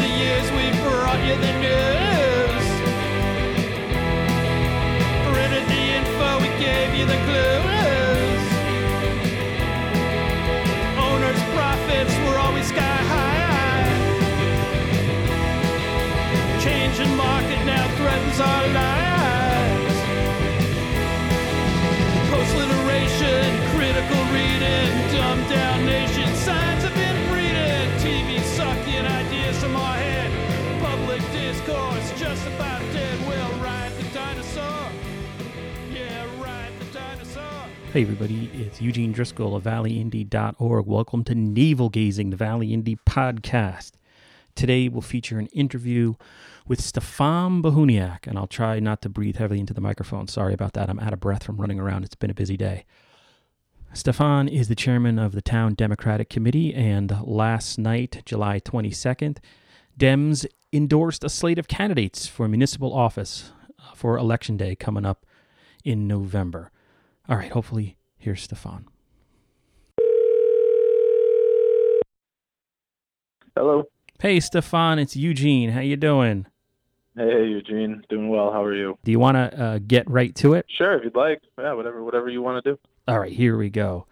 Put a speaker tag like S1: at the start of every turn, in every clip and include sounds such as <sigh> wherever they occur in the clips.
S1: the years we brought you the news. Printed the info, we gave you the clues. Owners' profits were always sky high. Changing market now threatens our lives.
S2: Hey everybody, it's Eugene Driscoll of valleyindy.org. Welcome to Navel Gazing, the Valley Indy podcast. Today we'll feature an interview with Stefan Bahuniak, and I'll try not to breathe heavily into the microphone. Sorry about that. I'm out of breath from running around. It's been a busy day. Stefan is the chairman of the Town Democratic Committee, and last night, July 22nd, Dems endorsed a slate of candidates for municipal office uh, for Election Day coming up in November. All right, hopefully, here's Stefan.
S3: Hello.
S2: Hey, Stefan, it's Eugene. How you doing?
S3: Hey, Eugene. Doing well. How are you?
S2: Do you want to uh, get right to it?
S3: Sure, if you'd like. Yeah, whatever, whatever you want to do.
S2: All right, here we go.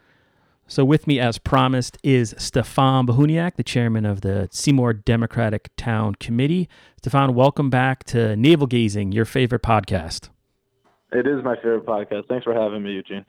S2: So, with me, as promised, is Stefan Bahuniak, the chairman of the Seymour Democratic Town Committee. Stefan, welcome back to Navel Gazing, your favorite podcast.
S3: It is my favorite podcast. Thanks for having me, Eugene.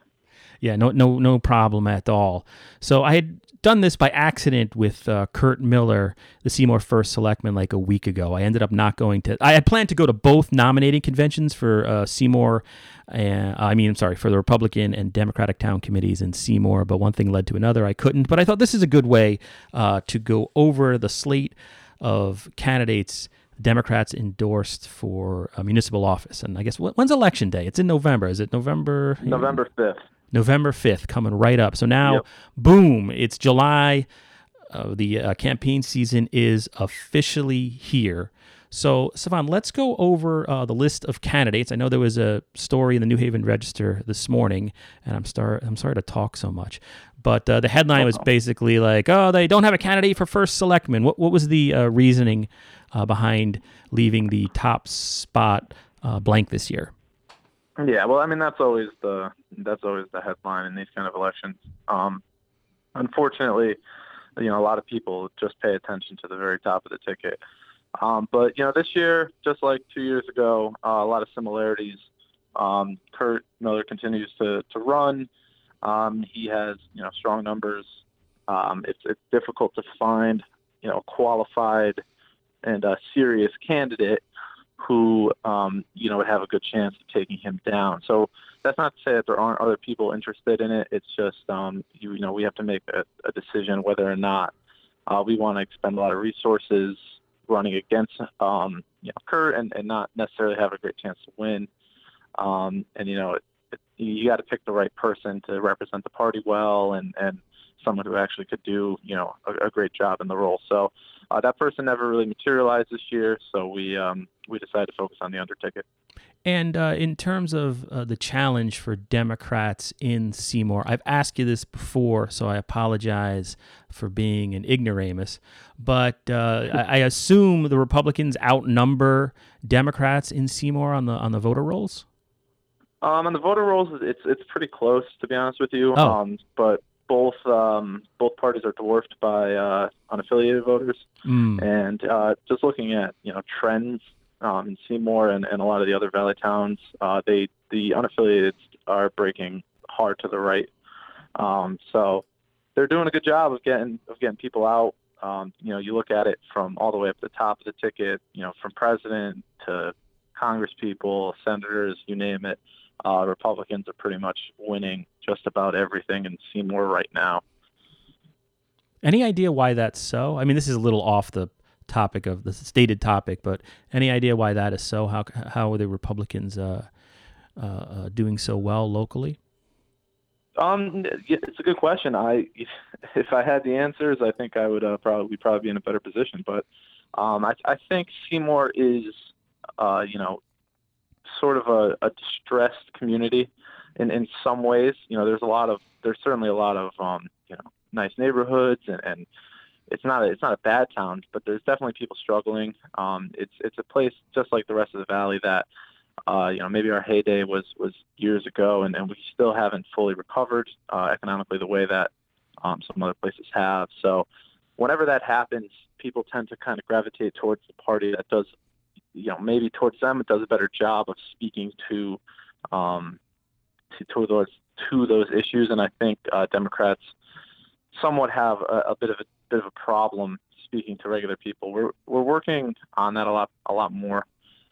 S2: Yeah, no, no, no problem at all. So I had done this by accident with uh, Kurt Miller, the Seymour First Selectman, like a week ago. I ended up not going to. I had planned to go to both nominating conventions for uh, Seymour. And, I mean, I'm sorry for the Republican and Democratic town committees in Seymour, but one thing led to another. I couldn't, but I thought this is a good way uh, to go over the slate of candidates. Democrats endorsed for a municipal office, and I guess when's election day? It's in November. Is it November?
S3: November 5th.
S2: November 5th, coming right up. So now,
S3: Yep.
S2: boom, it's July. Uh, the uh, campaign season is officially here. So, Stefan, let's go over uh, the list of candidates. I know there was a story in the New Haven Register this morning, and I'm start I'm sorry to talk so much, but uh, the headline was basically like, "Oh, they don't have a candidate for first selectman." What what was the uh, reasoning uh, behind leaving the top spot uh, blank this year?
S3: Yeah, well, I mean that's always the that's always the headline in these kind of elections. Um, unfortunately, you know a lot of people just pay attention to the very top of the ticket. Um, but you know this year, just like two years ago, uh, a lot of similarities. Um, Kurt Miller continues to to run. Um, he has you know strong numbers. Um, it's it's difficult to find you know qualified and a serious candidate who um, you know would have a good chance of taking him down. So that's not to say that there aren't other people interested in it. It's just um, you, you know we have to make a, a decision whether or not uh, we want to expend a lot of resources running against um, you know Kurt and, and not necessarily have a great chance to win. Um, and you know it, it, you got to pick the right person to represent the party well and and someone who actually could do you know a, a great job in the role. So uh, that person never really materialized this year, so we um, we decided to focus on the under ticket.
S2: And uh, in terms of uh, the challenge for Democrats in Seymour, I've asked you this before, so I apologize for being an ignoramus. But uh, I, I assume the Republicans outnumber Democrats in Seymour on the on the voter rolls.
S3: Um, on the voter rolls, it's it's pretty close to be honest with you.
S2: Oh.
S3: Um, but both um, both parties are dwarfed by uh, unaffiliated voters,
S2: Mm.
S3: and uh, just looking at you know trends um, in Seymour and, and a lot of the other valley towns, uh, they the unaffiliated are breaking hard to the right. Um, so they're doing a good job of getting of getting people out. Um, you know, you look at it from all the way up to the top of the ticket. You know, from president to Congress people, senators, you name it. Uh, Republicans are pretty much winning just about everything in Seymour right now.
S2: Any idea why that's so? I mean, this is a little off the topic of the stated topic, but any idea why that is so? How how are the Republicans uh, uh, uh, doing so well locally?
S3: Um, it's a good question. I, <laughs> if I had the answers, I think I would uh, probably probably be in a better position. But um, I, I think Seymour is, uh, you know, sort of a, a distressed community in in some ways. You know, there's a lot of there's certainly a lot of um, you know nice neighborhoods and, and it's not a, it's not a bad town, but there's definitely people struggling. Um, it's it's a place just like the rest of the valley that uh, you know maybe our heyday was was years ago, and, and we still haven't fully recovered uh, economically the way that um, some other places have. So whenever that happens, people tend to kind of gravitate towards the party that does you know maybe towards them it does a better job of speaking to um, to, to those to those issues, and I think uh, Democrats somewhat have a, a bit of a bit of a problem speaking to regular people. We're we're working on that a lot a lot more.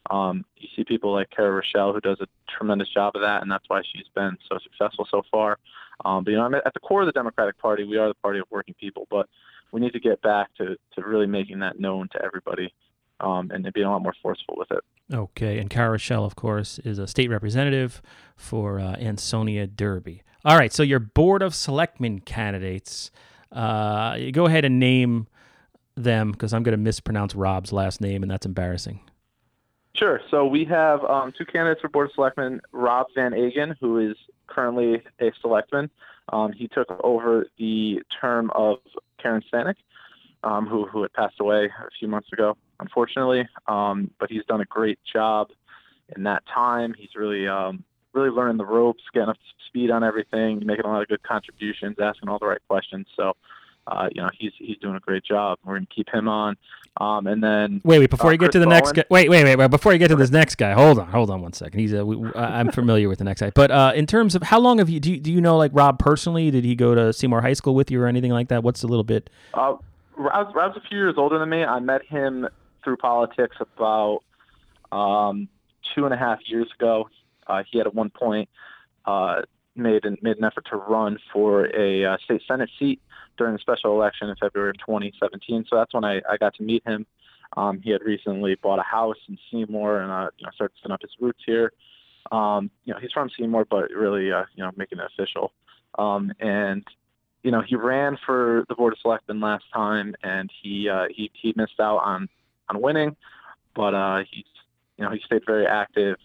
S3: Um, you see people like Kara Rochelle who does a tremendous job of that, and that's why she's been so successful so far. Um, but you know, I'm at the core of the Democratic Party. We are the party of working people, but we need to get back to, to really making that known to everybody um, and being a lot more forceful with it.
S2: Okay, and Kara Rochelle, of course, is a state representative for uh, Ansonia Derby. All right, so your board of selectmen candidates. Uh, go ahead and name them because I'm going to mispronounce Rob's last name, and that's embarrassing.
S3: Sure. So we have um, two candidates for board of selectmen: Rob Van Agen, who is currently a selectman. Um, he took over the term of Karen Stanek, um, who who had passed away a few months ago, unfortunately. Um, but he's done a great job in that time. He's really um, really learning the ropes, getting up to speed on everything, making a lot of good contributions, asking all the right questions. So, uh, you know, he's he's doing a great job. We're going to keep him on. Um, and then
S2: wait, wait, before
S3: uh,
S2: you get
S3: Chris
S2: to the
S3: Bowen,
S2: next guy, wait, wait, wait, wait, before you get to this next guy, hold on, hold on one second. He's a, we, I'm familiar with the next guy, but uh, in terms of how long have you do, you do you know like Rob personally? Did he go to Seymour High School with you or anything like that? What's a little bit?
S3: Uh, Rob's, Rob's a few years older than me. I met him through politics about um, two and a half years ago. Uh, he had at one point uh, made an, made an effort to run for a uh, state senate seat during the special election in February of 2017. So that's when I, I got to meet him. Um, he had recently bought a house in Seymour and uh, you know started setting up his roots here. Um, you know he's from Seymour, but really uh, you know making it official. Um, and you know he ran for the board of selectmen last time, and he uh, he he missed out on on winning, but uh, he's you know he stayed very active.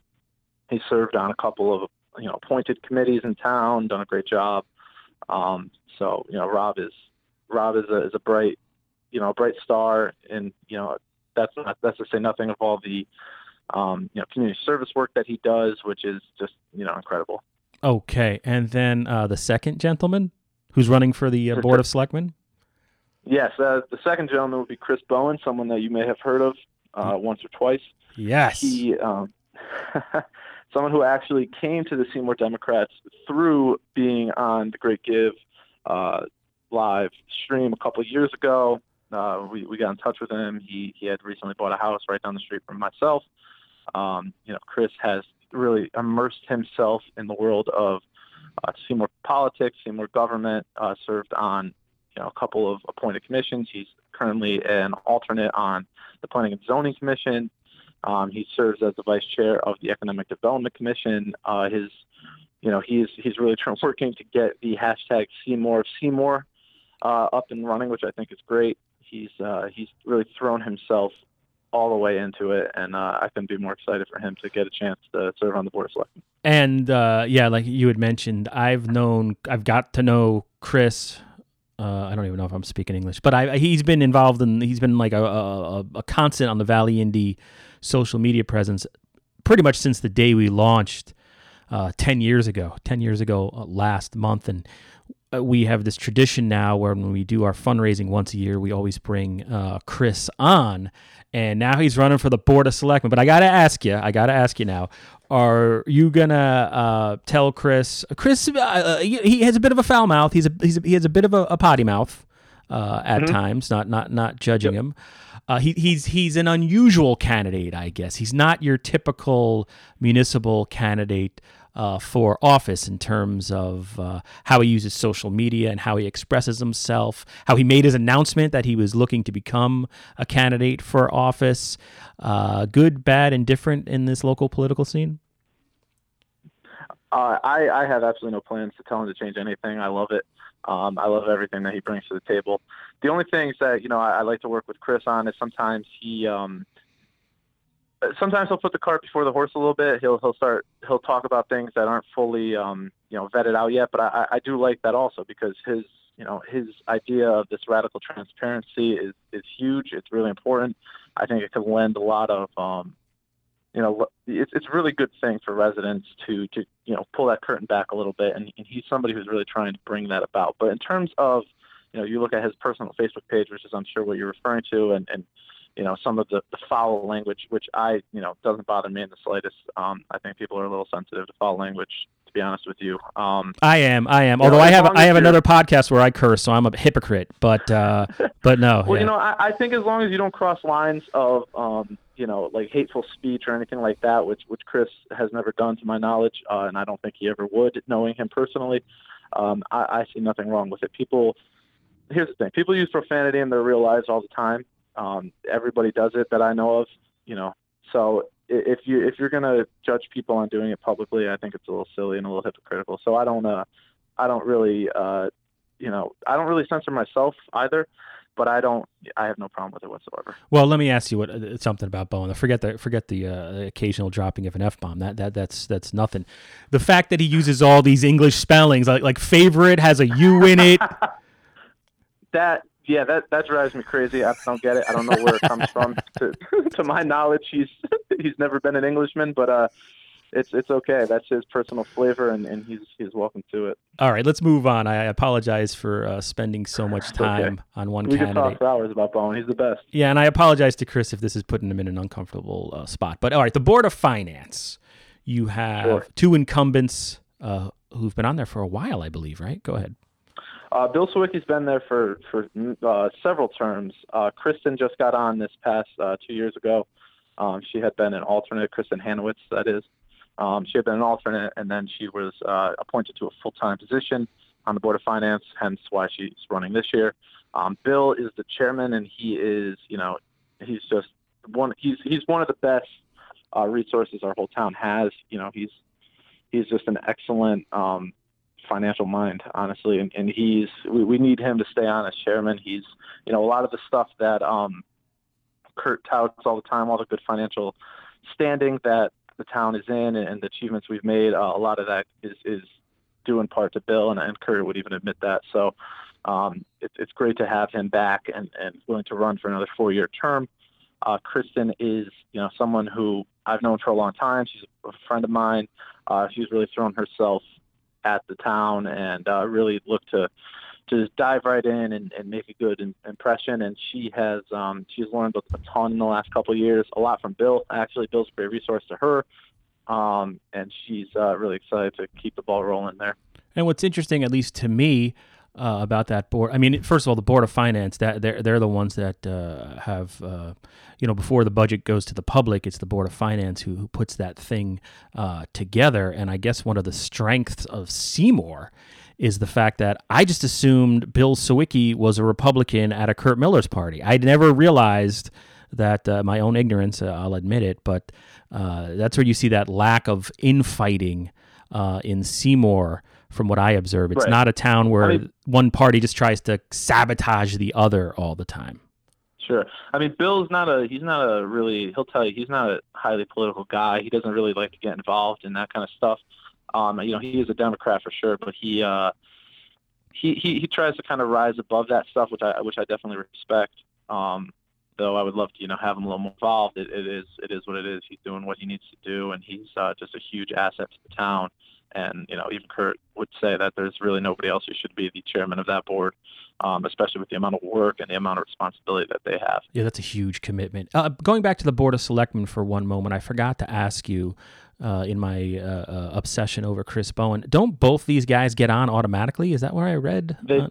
S3: He served on a couple of you know appointed committees in town, done a great job. Um, so you know Rob is Rob is a is a bright you know a bright star, and you know that's not that's to say nothing of all the um, you know community service work that he does, which is just you know incredible.
S2: Okay, and then uh, the second gentleman who's running for the uh, board of selectmen.
S3: Yes, uh, the second gentleman would be Chris Bowen, someone that you may have heard of uh, once or twice.
S2: Yes.
S3: He, um, <laughs> someone who actually came to the Seymour Democrats through being on the Great Give uh, live stream a couple of years ago. Uh, we, we got in touch with him. He he had recently bought a house right down the street from myself. Um, you know, Chris has really immersed himself in the world of uh, Seymour politics, Seymour government. Uh, served on you know a couple of appointed commissions. He's currently an alternate on the Planning and Zoning Commission. Um, he serves as the vice chair of the Economic Development Commission. Uh, his, you know, he's he's really <laughs> working to get the hashtag Seymour Seymour uh, up and running, which I think is great. He's uh, he's really thrown himself all the way into it, and uh, I couldn't be more excited for him to get a chance to serve on the board of selectmen.
S2: And uh, yeah, like you had mentioned, I've known, I've got to know Chris. Uh, I don't even know if I'm speaking English, but I, he's been involved in, he's been like a, a, a constant on the Valley Indy social media presence pretty much since the day we launched uh, 10 years ago, 10 years ago uh, last month. And uh, we have this tradition now where when we do our fundraising once a year, we always bring uh, Chris on. And now he's running for the board of selectmen. But I got to ask you, I got to ask you now, are you gonna uh, tell Chris? Chris, uh, he has a bit of a foul mouth. He's a, he's a, he has a bit of a, a potty mouth uh, at mm-hmm. times. Not not not judging yep. him. Uh, he, he's he's an unusual candidate, I guess. He's not your typical municipal candidate uh, for office in terms of uh, how he uses social media and how he expresses himself, how he made his announcement that he was looking to become a candidate for office. Uh, good, bad, and different in this local political scene?
S3: Uh, I, I have absolutely no plans to tell him to change anything. I love it. Um, I love everything that he brings to the table. The only things that you know I, I like to work with Chris on is sometimes he um, sometimes he'll put the cart before the horse a little bit. He'll he'll start he'll talk about things that aren't fully um, you know vetted out yet. But I, I do like that also because his you know, his idea of this radical transparency is is huge. It's really important. I think it could lend a lot of, um, you know, it's it's a really good thing for residents to to you know pull that curtain back a little bit, and, and he's somebody who's really trying to bring that about. But in terms of, you know, you look at his personal Facebook page, which is I'm sure what you're referring to, and and you know some of the, the foul language, which I you know doesn't bother me in the slightest. Um, I think people are a little sensitive to foul language to be honest with you. Um,
S2: I am, I am. Although know, I have, I have another podcast where I curse, so I'm a hypocrite. But, uh, <laughs> but no.
S3: well,
S2: yeah.
S3: you know, I, I, think as long as you don't cross lines of, um, you know, like hateful speech or anything like that, which which Chris has never done to my knowledge, uh, and I don't think he ever would, knowing him personally. Um, I, I see nothing wrong with it. People, here's the thing: people use profanity in their real lives all the time. Um, everybody does it that I know of. You know, so if you if you're gonna judge people on doing it publicly, I think it's a little silly and a little hypocritical. So I don't uh, I don't really uh, you know I don't really censor myself either, but I don't I have no problem with it whatsoever.
S2: Well, let me ask you what uh, something about Bowen. Forget the forget the uh, occasional dropping of an f bomb. That that that's that's nothing. The fact that he uses all these English spellings like like favorite has a u in it. <laughs>
S3: that yeah, that that drives me crazy. I don't get it. I don't know where it comes from. <laughs> To, <laughs> to my knowledge, he's <laughs> he's never been an Englishman, but uh, it's it's okay. That's his personal flavor, and, and he's he's welcome to it.
S2: All right, let's move on. I apologize for uh, spending so much time okay. on one
S3: we
S2: candidate.
S3: We can talk for hours about Bowen. He's the best.
S2: Yeah, and I apologize to Chris if this is putting him in an uncomfortable uh, spot. But all right, the board of finance. You have sure. two incumbents uh, who've been on there for a while, I believe. Right? Go ahead.
S3: Uh, Bill Sawicki's been there for for uh, several terms. Uh, Kristen just got on this past uh, two years ago. Um, she had been an alternate, Kristen Hanowitz, that is. Um, she had been an alternate, and then she was uh, appointed to a full time position on the Board of Finance, hence why she's running this year. Um, Bill is the chairman, and he is, you know, he's just one. He's he's one of the best uh, resources our whole town has. You know, he's he's just an excellent um, financial mind, honestly. And, and he's we, we need him to stay on as chairman. He's you know a lot of the stuff that um, Kurt touts all the time, all the good financial standing that the town is in, and, the achievements we've made. Uh, a lot of that is is due in part to Bill, and, and Kurt would even admit that. So um, it, it's great to have him back and, and willing to run for another four-year term. Uh, Kristen is, you know, someone who I've known for a long time. She's a friend of mine. Uh, she's really thrown herself at the town and uh, really look to to dive right in and, and make a good in, impression. And she has um, she's learned a, ton in the last couple of years, a lot from Bill. Actually, Bill's a great resource to her, um, and she's uh, really excited to keep the ball rolling there.
S2: And what's interesting, at least to me, uh, about that board. I mean, first of all, the board of finance that they're they're the ones that uh, have uh, you know before the budget goes to the public, it's the board of finance who, who puts that thing uh, together. And I guess one of the strengths of Seymour is the fact that I just assumed Bill Sawicki was a Republican at a Kurt Miller's party. I never realized that uh, my own ignorance. Uh, I'll admit it, but that's where you see that lack of infighting in Seymour from what I observe. It's right. not a town where I mean, one party just tries to sabotage the other all the time.
S3: Sure. I mean, Bill's not a he's not a really he'll tell you he's not a highly political guy. He doesn't really like to get involved in that kind of stuff. Um, you know, he is a Democrat for sure, but he uh, he, he he tries to kind of rise above that stuff, which I which I definitely respect. Um, though I would love to you know have him a little more involved. It, it is it is what it is. He's doing what he needs to do, and he's uh, just a huge asset to the town. And you know, even Kurt would say that there's really nobody else who should be the chairman of that board, um, especially with the amount of work and the amount of responsibility that they have.
S2: Yeah, that's a huge commitment. Uh, going back to the board of selectmen for one moment, I forgot to ask you. Uh, in my uh, uh obsession over Chris Bowen, don't both these guys get on automatically? Is that where I read?
S3: They, uh,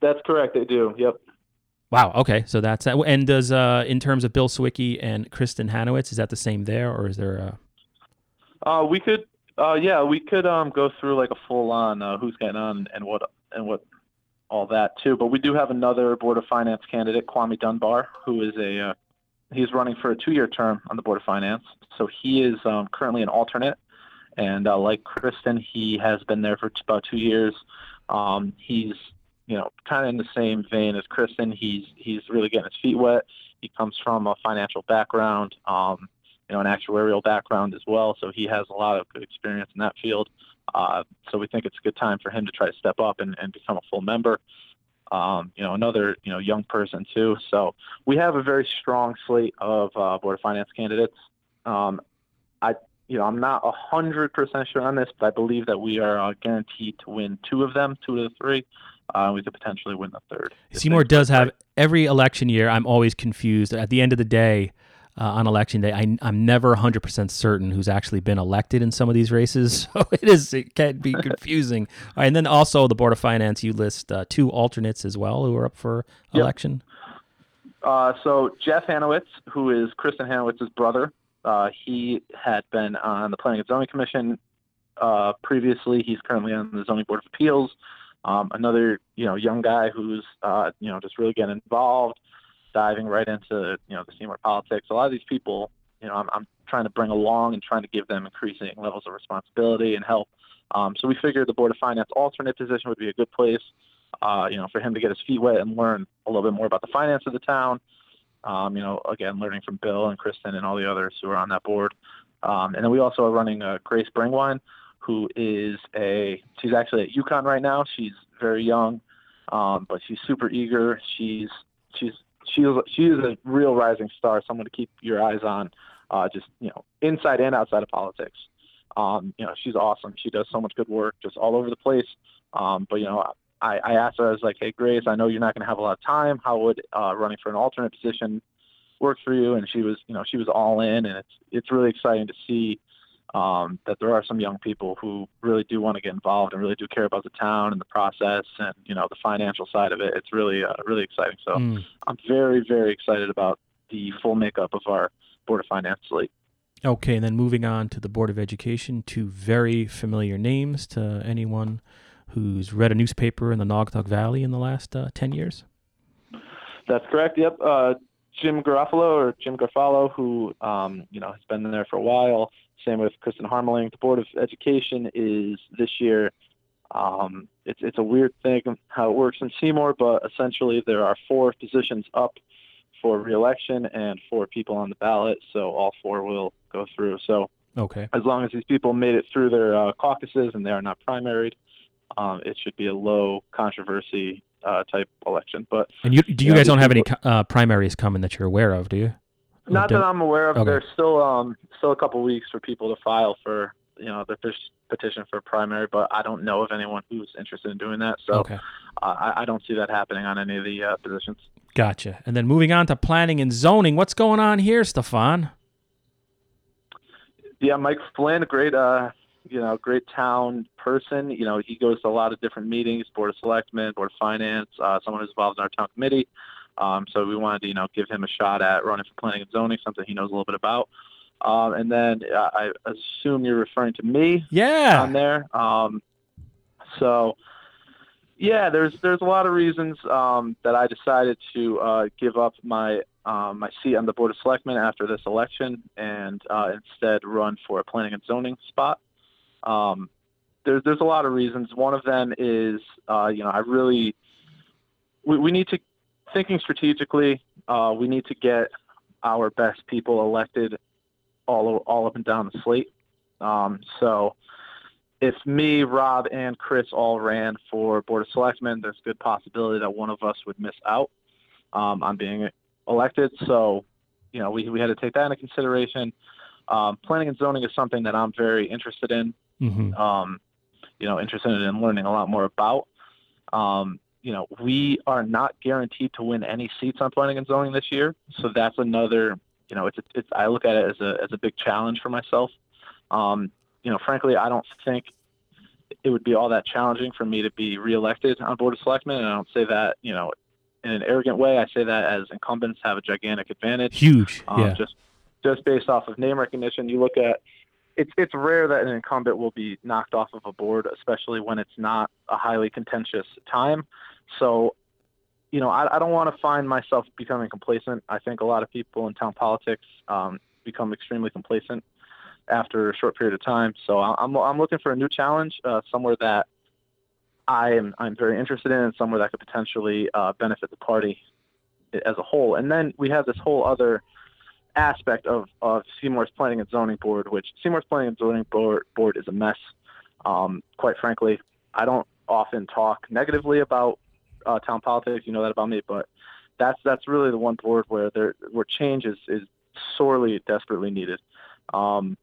S3: that's correct. They do. Yep.
S2: Wow. Okay. So that's that. and does uh, in terms of Bill Sawicki and Kristen Hanowitz, is that the same there, or is there a?
S3: Uh, we could uh, yeah, we could um, go through like a full on uh, who's getting on and what and what all that too. But we do have another board of finance candidate, Kwame Dunbar, who is a uh, he's running for a two year term on the board of finance. So he is um, currently an alternate, and uh, like Kristen, he has been there for about two years. Um, he's you know kind of in the same vein as Kristen. He's he's really getting his feet wet. He comes from a financial background. Um, you know, an actuarial background as well. So he has a lot of good experience in that field. Uh, so we think it's a good time for him to try to step up and, and become a full member. um, you know, another you know young person too. So we have a very strong slate of uh, board of finance candidates. Um, I you know I'm not hundred percent sure on this, but I believe that we are uh, guaranteed to win two of them, two of the three. Uh, we could potentially win the third.
S2: Seymour does have every election year. I'm always confused. At the end of the day, uh, on election day. I, am never 100% certain who's actually been elected in some of these races. <laughs> So it is it can be <laughs> confusing. and then also the Board of Finance, you list uh, two alternates as well who are up for election.
S3: Yep. Uh, so Jeff Hanowitz, who is Kristen Hanowitz's brother, uh, he had been on the Planning and Zoning Commission uh, previously. He's currently on the Zoning Board of Appeals. Um, another, you know, young guy who's, uh, you know, just really getting involved diving right into you know the Seymour politics. A lot of these people, you know, I'm, I'm trying to bring along and trying to give them increasing levels of responsibility and help. Um, so we figured the Board of Finance alternate position would be a good place, uh, you know, for him to get his feet wet and learn a little bit more about the finance of the town. Um, you know, again, learning from Bill and Kristen and all the others who are on that board. Um, and then we also are running uh, Grace Bringwine, who is a she's actually at UConn right now. She's very young, um, but she's super eager. She's she's she she is a real rising star, someone to keep your eyes on, uh, just you know, inside and outside of politics. Um, you know, she's awesome. She does so much good work, just all over the place. Um, but you know, I, I asked her, I was like, "Hey, Grace, I know you're not going to have a lot of time. How would uh, running for an alternate position work for you?" And she was, you know, she was all in, and it's it's really exciting to see um, that there are some young people who really do want to get involved and really do care about the town and the process and you know the financial side of it. It's really uh, really exciting. So mm. I'm very very excited about the full makeup of our board of finance slate.
S2: Okay, and then moving on to the board of education, two very familiar names to anyone who's read a newspaper in the Naugatuck Valley in the last uh, ten years.
S3: That's correct. Yep. Uh, Jim Garofalo or Jim Garofalo, who um, you know has been there for a while. Same with Kristen Harmeling. The Board of Education is this year. Um, it's it's a weird thing how it works in Seymour, but essentially there are four positions up for reelection and four people on the ballot, so all four will go through. So
S2: okay,
S3: as long as these people made it through their uh, caucuses and they are not primaried, um, it should be a low controversy uh, type election. But
S2: and you, do you, you guys know, don't have any uh, primaries coming that you're aware of, do you?
S3: Not that I'm aware of. Okay. There's still um still a couple weeks for people to file for you know the petition for primary, but I don't know of anyone who's interested in doing that. So
S2: okay.
S3: uh, I, I, don't see that happening on any of the uh, positions.
S2: Gotcha. And then moving on to planning and zoning, what's going on here, Stefan?
S3: Yeah, Mike Flynn, great uh you know, great town person. You know, he goes to a lot of different meetings, board of selectmen, board of finance, uh, someone who's involved in our town committee. Um, so we wanted to, you know, give him a shot at running for planning and zoning, something he knows a little bit about. Um, and then uh, I assume you're referring to me.
S2: Yeah.
S3: On there. Um, so, yeah, there's there's a lot of reasons um, that I decided to uh, give up my um, my seat on the board of selectmen after this election and uh, instead run for a planning and zoning spot. Um, there's there's a lot of reasons. One of them is uh, you know I really we, we need to thinking strategically. Uh, we need to get our best people elected all all up and down the slate. Um, so if me, Rob, and Chris all ran for Board of Selectmen, there's a good possibility that one of us would miss out um, on being elected. So, you know, we, we had to take that into consideration. Um, planning and zoning is something that I'm very interested in.
S2: Mm-hmm.
S3: Um, you know, interested in learning a lot more about. Um, you know, we are not guaranteed to win any seats on planning and zoning this year. So that's another, you know, it's, it's I look at it as a, as a big challenge for myself. Um, you know, frankly, I don't think it would be all that challenging for me to be reelected on Board of Selectmen. And I don't say that, you know, in an arrogant way. I say that as incumbents have a gigantic advantage.
S2: Huge.
S3: Um,
S2: yeah.
S3: Just, just based off of name recognition, you look at, it's it's rare that an incumbent will be knocked off of a board, especially when it's not a highly contentious time. So, you know, I, I don't want to find myself becoming complacent. I think a lot of people in town politics um, become extremely complacent after a short period of time. So I'm, I'm looking for a new challenge, uh, somewhere that I am I'm very interested in, and somewhere that could potentially uh, benefit the party as a whole. And then we have this whole other aspect of, of Seymour's Planning and Zoning Board, which Seymour's Planning and Zoning Board, board is a mess. Um, quite frankly, I don't often talk negatively about uh, town politics. You know that about me, but that's that's really the one board where there where change is, is sorely, desperately needed. Um,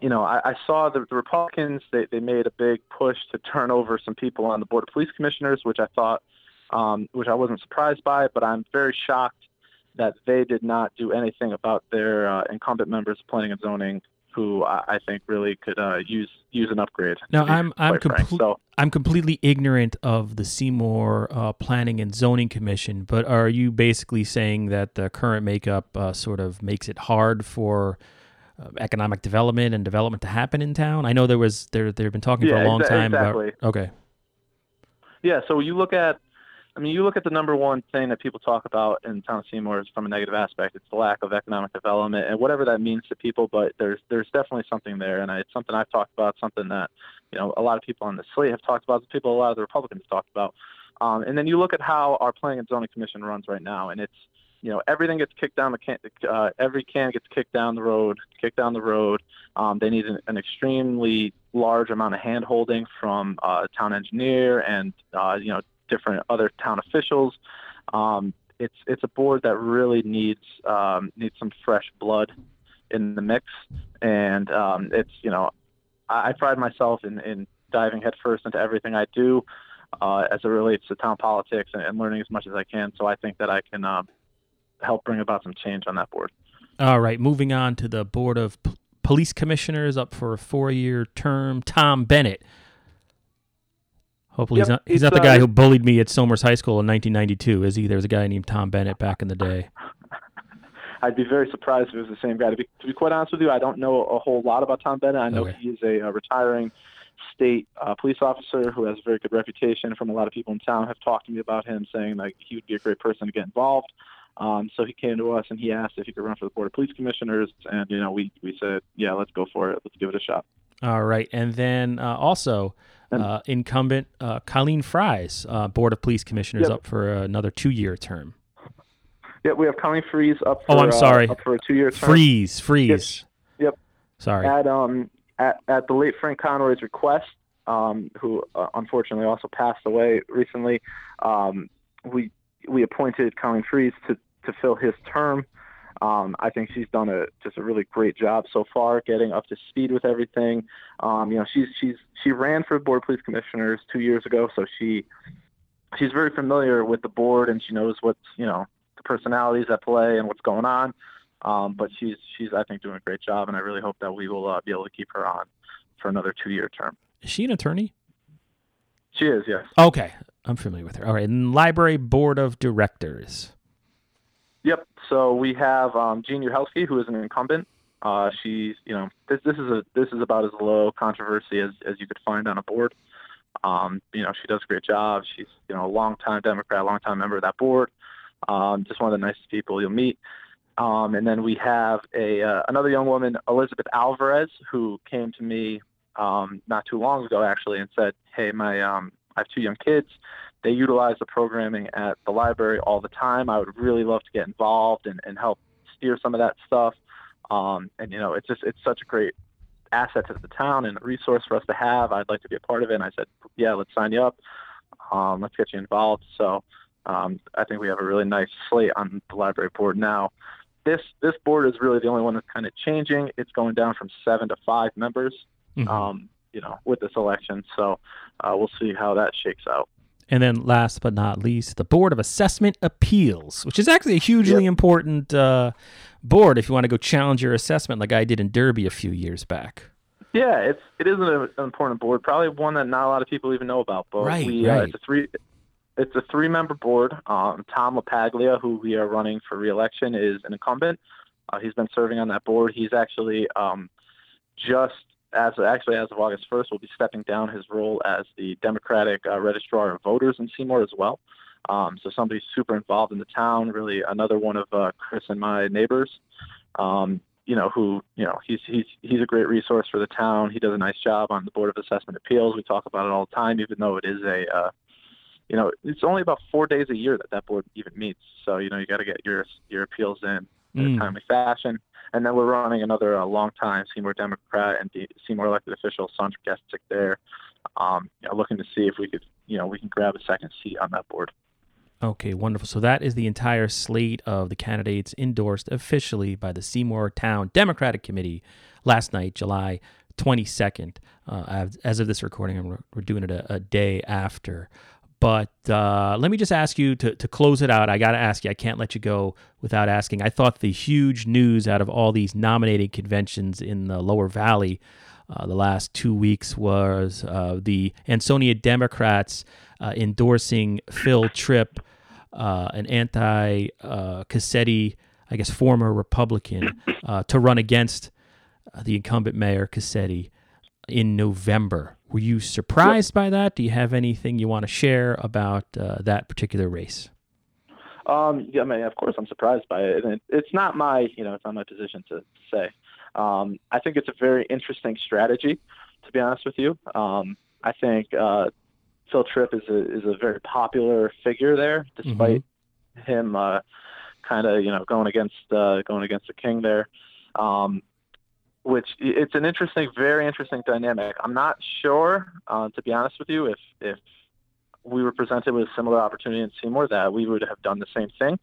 S3: you know, I, I saw the, the Republicans. They they made a big push to turn over some people on the board of police commissioners, which I thought, um, which I wasn't surprised by. But I'm very shocked that they did not do anything about their uh, incumbent members of planning and zoning who I think really could uh, use use an upgrade.
S2: Now I'm I'm comple- so, I'm completely ignorant of the Seymour uh, Planning and Zoning Commission, but are you basically saying that the current makeup uh, sort of makes it hard for uh, economic development and development to happen in town? I know there was there they've been talking
S3: yeah,
S2: for a long
S3: exa-
S2: time
S3: exactly.
S2: about okay.
S3: Yeah, so you look at I mean, you look at the number one thing that people talk about in town of Seymour is from a negative aspect. It's the lack of economic development and whatever that means to people. But there's there's definitely something there, and it's something I've talked about. Something that you know a lot of people on the slate have talked about. People, a lot of the Republicans have talked about. Um, and then you look at how our Planning and Zoning Commission runs right now, and it's you know everything gets kicked down the can. Uh, every can gets kicked down the road, kicked down the road. Um, they need an, an extremely large amount of hand holding from uh, town engineer and uh, you know different other town officials. Um, it's it's a board that really needs um, needs some fresh blood in the mix, and um, it's you know I, I pride myself in, in diving headfirst into everything I do uh, as it relates to town politics and, and, learning as much as I can. So I think that I can uh, help bring about some change on that board.
S2: All right, moving on to the board of P- police commissioners up for a four-year term. Tom Bennett Hopefully
S3: Yep,
S2: he's not he's not the
S3: uh,
S2: guy who bullied me at Somers High School in 1992, is he? There was a guy named Tom Bennett back in the day. <laughs>
S3: I'd be very surprised if it was the same guy. To be, to be quite honest with you, I don't know a whole lot about Tom Bennett. I know
S2: Okay.
S3: he is a, uh retiring state uh, police officer who has a very good reputation from a lot of people in town have talked to me about him saying like he would be a great person to get involved. Um, so he came to us and he asked if he could run for the board of police commissioners, and you know we we said yeah let's go for it, let's give it a shot.
S2: All right, and then uh, also uh, incumbent uh, Colleen Fries, uh, board of police commissioners,
S3: Yep.
S2: up for another two-year term.
S3: Yeah, we have Colleen Freeze up for
S2: Oh, I'm
S3: uh,
S2: sorry.
S3: up for a two-year term.
S2: Freeze, freeze.
S3: Yep.
S2: Sorry.
S3: at um at, at the late Frank Conroy's request, um, who uh, unfortunately also passed away recently, um, we we appointed Colleen Freeze to to fill his term. Um, I think she's done a just a really great job so far, getting up to speed with everything. Um, you know, she's she's she ran for board of police commissioners two years ago, so she she's very familiar with the board and she knows what's you know the personalities at play and what's going on. Um, but she's she's I think doing a great job, and I really hope that we will uh, be able to keep her on for another two year term.
S2: Is she an attorney?
S3: She is, yes.
S2: Okay, I'm familiar with her. All right, and library board of directors.
S3: Yep. So we have um, Jean Uhelski, who is an incumbent. Uh, she's, you know, this this is a this is about as low controversy as, as you could find on a board. Um, you know, she does a great job. She's, you know, a longtime Democrat, a longtime member of that board. Um, just one of the nicest people you'll meet. Um, and then we have a uh, another young woman, Elizabeth Alvarez, who came to me um, not too long ago, actually, and said, "Hey, my um, I have two young kids. They utilize the programming at the library all the time. I would really love to get involved and, and help steer some of that stuff. Um, and you know, it's just it's such a great asset to the town and a resource for us to have. I'd like to be a part of it. And I said, yeah, let's sign you up. Um, let's get you involved. So um, I think we have a really nice slate on the library board now. This this board is really the only one that's kind of changing. It's going down from seven to five members.
S2: Mhm.
S3: Um, you know, with this election. So uh, we'll see how that shakes out.
S2: And then last but not least, the Board of Assessment Appeals, which is actually a hugely important uh, board if you want to go challenge your assessment like I did in Derby a few years back.
S3: Yeah, it's it is an, an important board, probably one that not a lot of people even know about. But
S2: Right,
S3: we, Uh, it's a three it's a three member board. Um, Tom LaPaglia, who we are running for reelection, is an incumbent. Uh, he's been serving on that board. He's actually um, just as actually as of August 1st, will be stepping down his role as the Democratic uh, Registrar of Voters in Seymour as well. Um, so somebody super involved in the town, really another one of uh, Chris and my neighbors. Um, you know, who you know, he's he's he's a great resource for the town. He does a nice job on the Board of Assessment Appeals. We talk about it all the time, even though it is a, uh, you know, it's only about four days a year that that board even meets. So you know, you got to get your your appeals in in
S2: Mm.
S3: a timely fashion. And then we're running another uh, long-time Seymour Democrat and Seymour elected official, Sandra Gestick there. um, you know, looking to see if we could, you know, we can grab a second seat on that board.
S2: Okay, wonderful. So that is the entire slate of the candidates endorsed officially by the Seymour Town Democratic Committee last night, July 22nd. Uh, as, of this recording, we're, we're doing it a, a day after. But uh, let me just ask you to, to close it out. I got to ask you, I can't let you go without asking. I thought the huge news out of all these nominating conventions in the Lower Valley uh, the last two weeks was uh, the Ansonia Democrats uh, endorsing Phil Tripp, uh, an anti uh, Cassetti, I guess, former Republican, to run against the incumbent mayor, Cassetti, in November. Were you surprised by that? Do you have anything you want to share about that particular race?
S3: Um, yeah, I mean, of course, I'm surprised by it. And it's not my, you know, it's not my position to say. Um, I think it's a very interesting strategy, to be honest with you. Um, I think uh, Phil Tripp is a is a very popular figure there, despite mm-hmm. him uh, kind of you know going against uh, going against the king there. Um, which it's an interesting, very interesting dynamic. I'm not sure, uh, to be honest with you, if if we were presented with a similar opportunity in Seymour, that we would have done the same thing.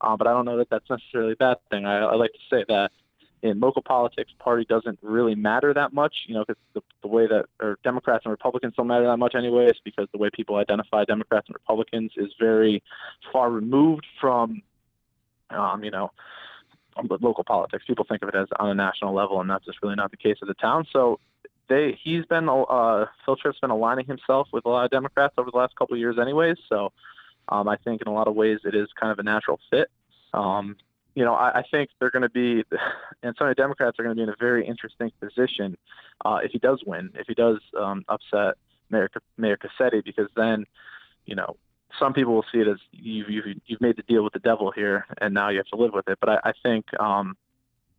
S3: Uh, but I don't know that that's necessarily a bad thing. I, I like to say that in local politics, party doesn't really matter that much, you know, because the, the way that, or Democrats and Republicans don't matter that much anyways, because the way people identify Democrats and Republicans is very far removed from, um, you know, local politics. People think of it as on a national level, and that's just really not the case of the town. So they, he's been, uh, Phil Tripp's been aligning himself with a lot of Democrats over the last couple of years anyways. So um, I think in a lot of ways it is kind of a natural fit. Um, you know, I, I think they're going to be, <laughs> and some of the Democrats are going to be in a very interesting position uh, if he does win, if he does um, upset Mayor, Mayor Cassetti, because then, you know, some people will see it as you've, you've, you've made the deal with the devil here, and now you have to live with it. But I, I think, um,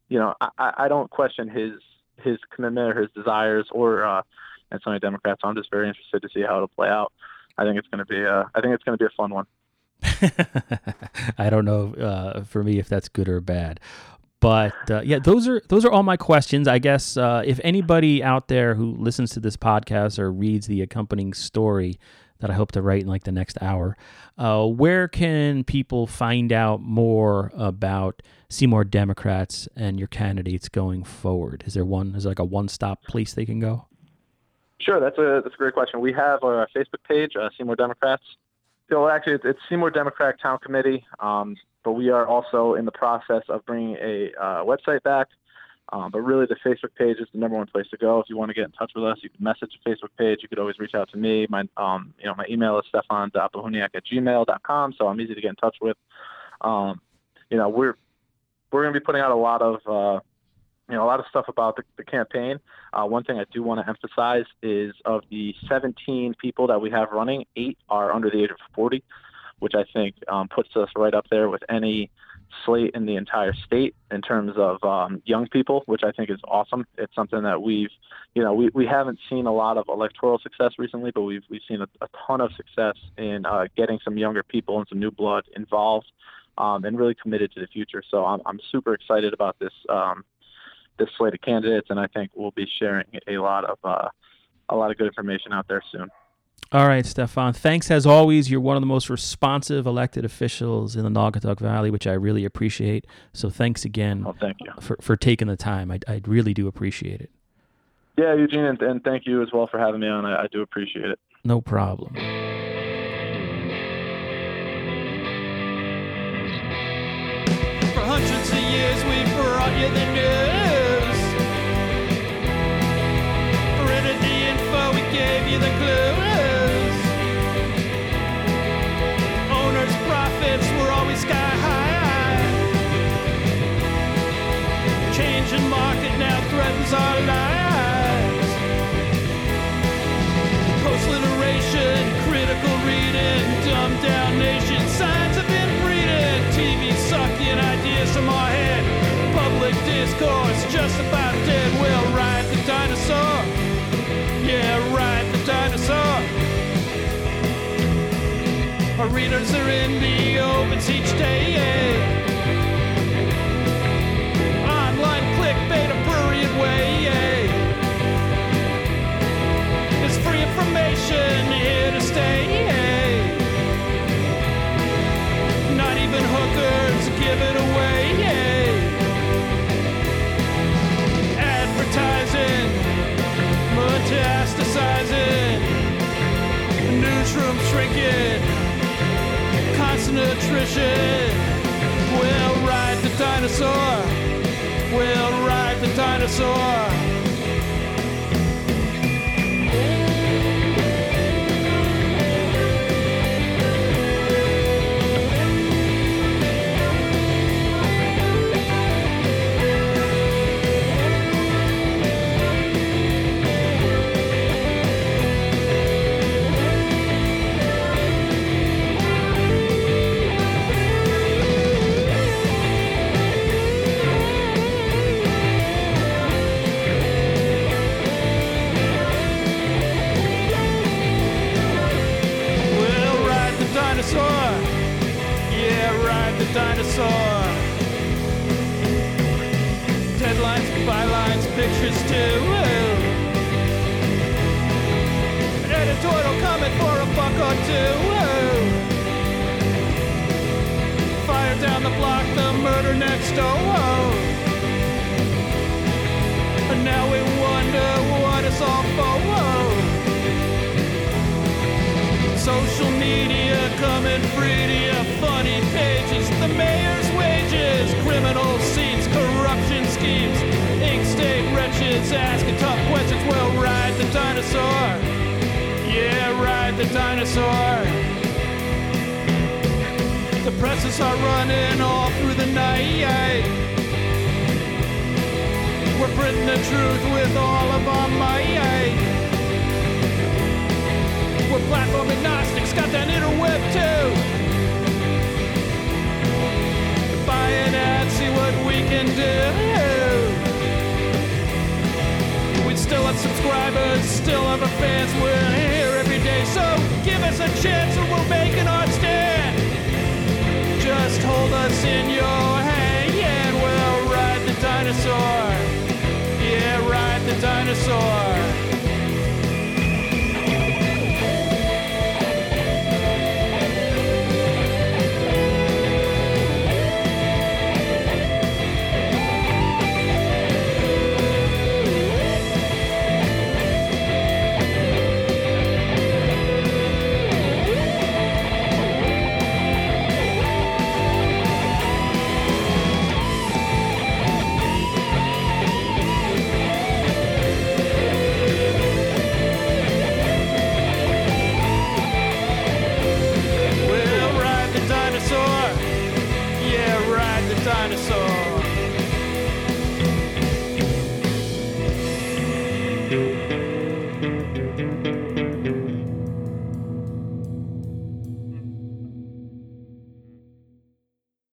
S3: you know, I, I don't question his his commitment or his desires or uh, and of the Democrats. So I'm just very interested to see how it'll play out. I think it's going to be a, I think it's going to be a fun one. <laughs>
S2: I don't know uh, for me if that's good or bad. But uh, yeah, those are those are all my questions. I guess uh, if anybody out there who listens to this podcast or reads the accompanying story that I hope to write in like the next hour, uh, where can people find out more about Seymour Democrats and your candidates going forward? Is there one? Is there like a one-stop place they can go?
S3: Sure, that's a that's a great question. We have our Facebook page, uh, Seymour Democrats. So actually, it's Seymour Democratic Town Committee, um, but we are also in the process of bringing a uh, website back. Um, but really, the Facebook page is the number one place to go. If you want to get in touch with us, you can message the Facebook page. You could always reach out to me. My, um, you know, my email is stefan.bahuniak at gmail.com, so I'm easy to get in touch with. Um, you know, we're we're going to be putting out a lot of uh, you know, a lot of stuff about the, the campaign. Uh, one thing I do want to emphasize is of the 17 people that we have running, eight are under the age of 40, which I think um, puts us right up there with any slate in the entire state in terms of um, young people, which I think is awesome. It's something that we've, you know, we, we haven't seen a lot of electoral success recently, but we've we've seen a, a ton of success in uh, getting some younger people and some new blood involved. Um, and really committed to the future. So I'm, I'm super excited about this um, this slate of candidates, and I think we'll be sharing a lot of uh, a lot of good information out there soon.
S2: All right, Stefan. Thanks as always. You're one of the most responsive elected officials in the Naugatuck Valley, which I really appreciate. So thanks again.
S3: Well, thank you
S2: for for taking the time. I I really do appreciate it.
S3: Yeah, Eugene, and, and thank you as well for having me on. I, I do appreciate it.
S2: No problem.
S1: For hundreds of years, we brought you the news. course, just about dead. We'll ride the dinosaur. Yeah, ride the dinosaur. Our readers are in the opens each day. Yeah. Online clickbait, a brilliant way. Yeah. It's free information here to stay. Yeah. Not even hookers give it away. Metastasizing, newsroom shrinking, constant attrition. We'll ride the dinosaur. We'll ride the dinosaur. Dinosaur. Deadlines, bylines, pictures too. An editorial comment for a buck or two. Fire down the block, the murder next door. And now we wonder what it's all for. Social media coming free to your funny pages. The mayor's wages, criminal seats, corruption schemes. Ink state wretches asking tough questions. Well, ride the dinosaur. Yeah, ride the dinosaur. The presses are running all through the night. We're printing the truth with all of our might. We're platform agnostics, got that interweb too. Buy an ad, see what we can do. We still have subscribers, still have our fans. We're here every day, so give us a chance and we'll make an art stand.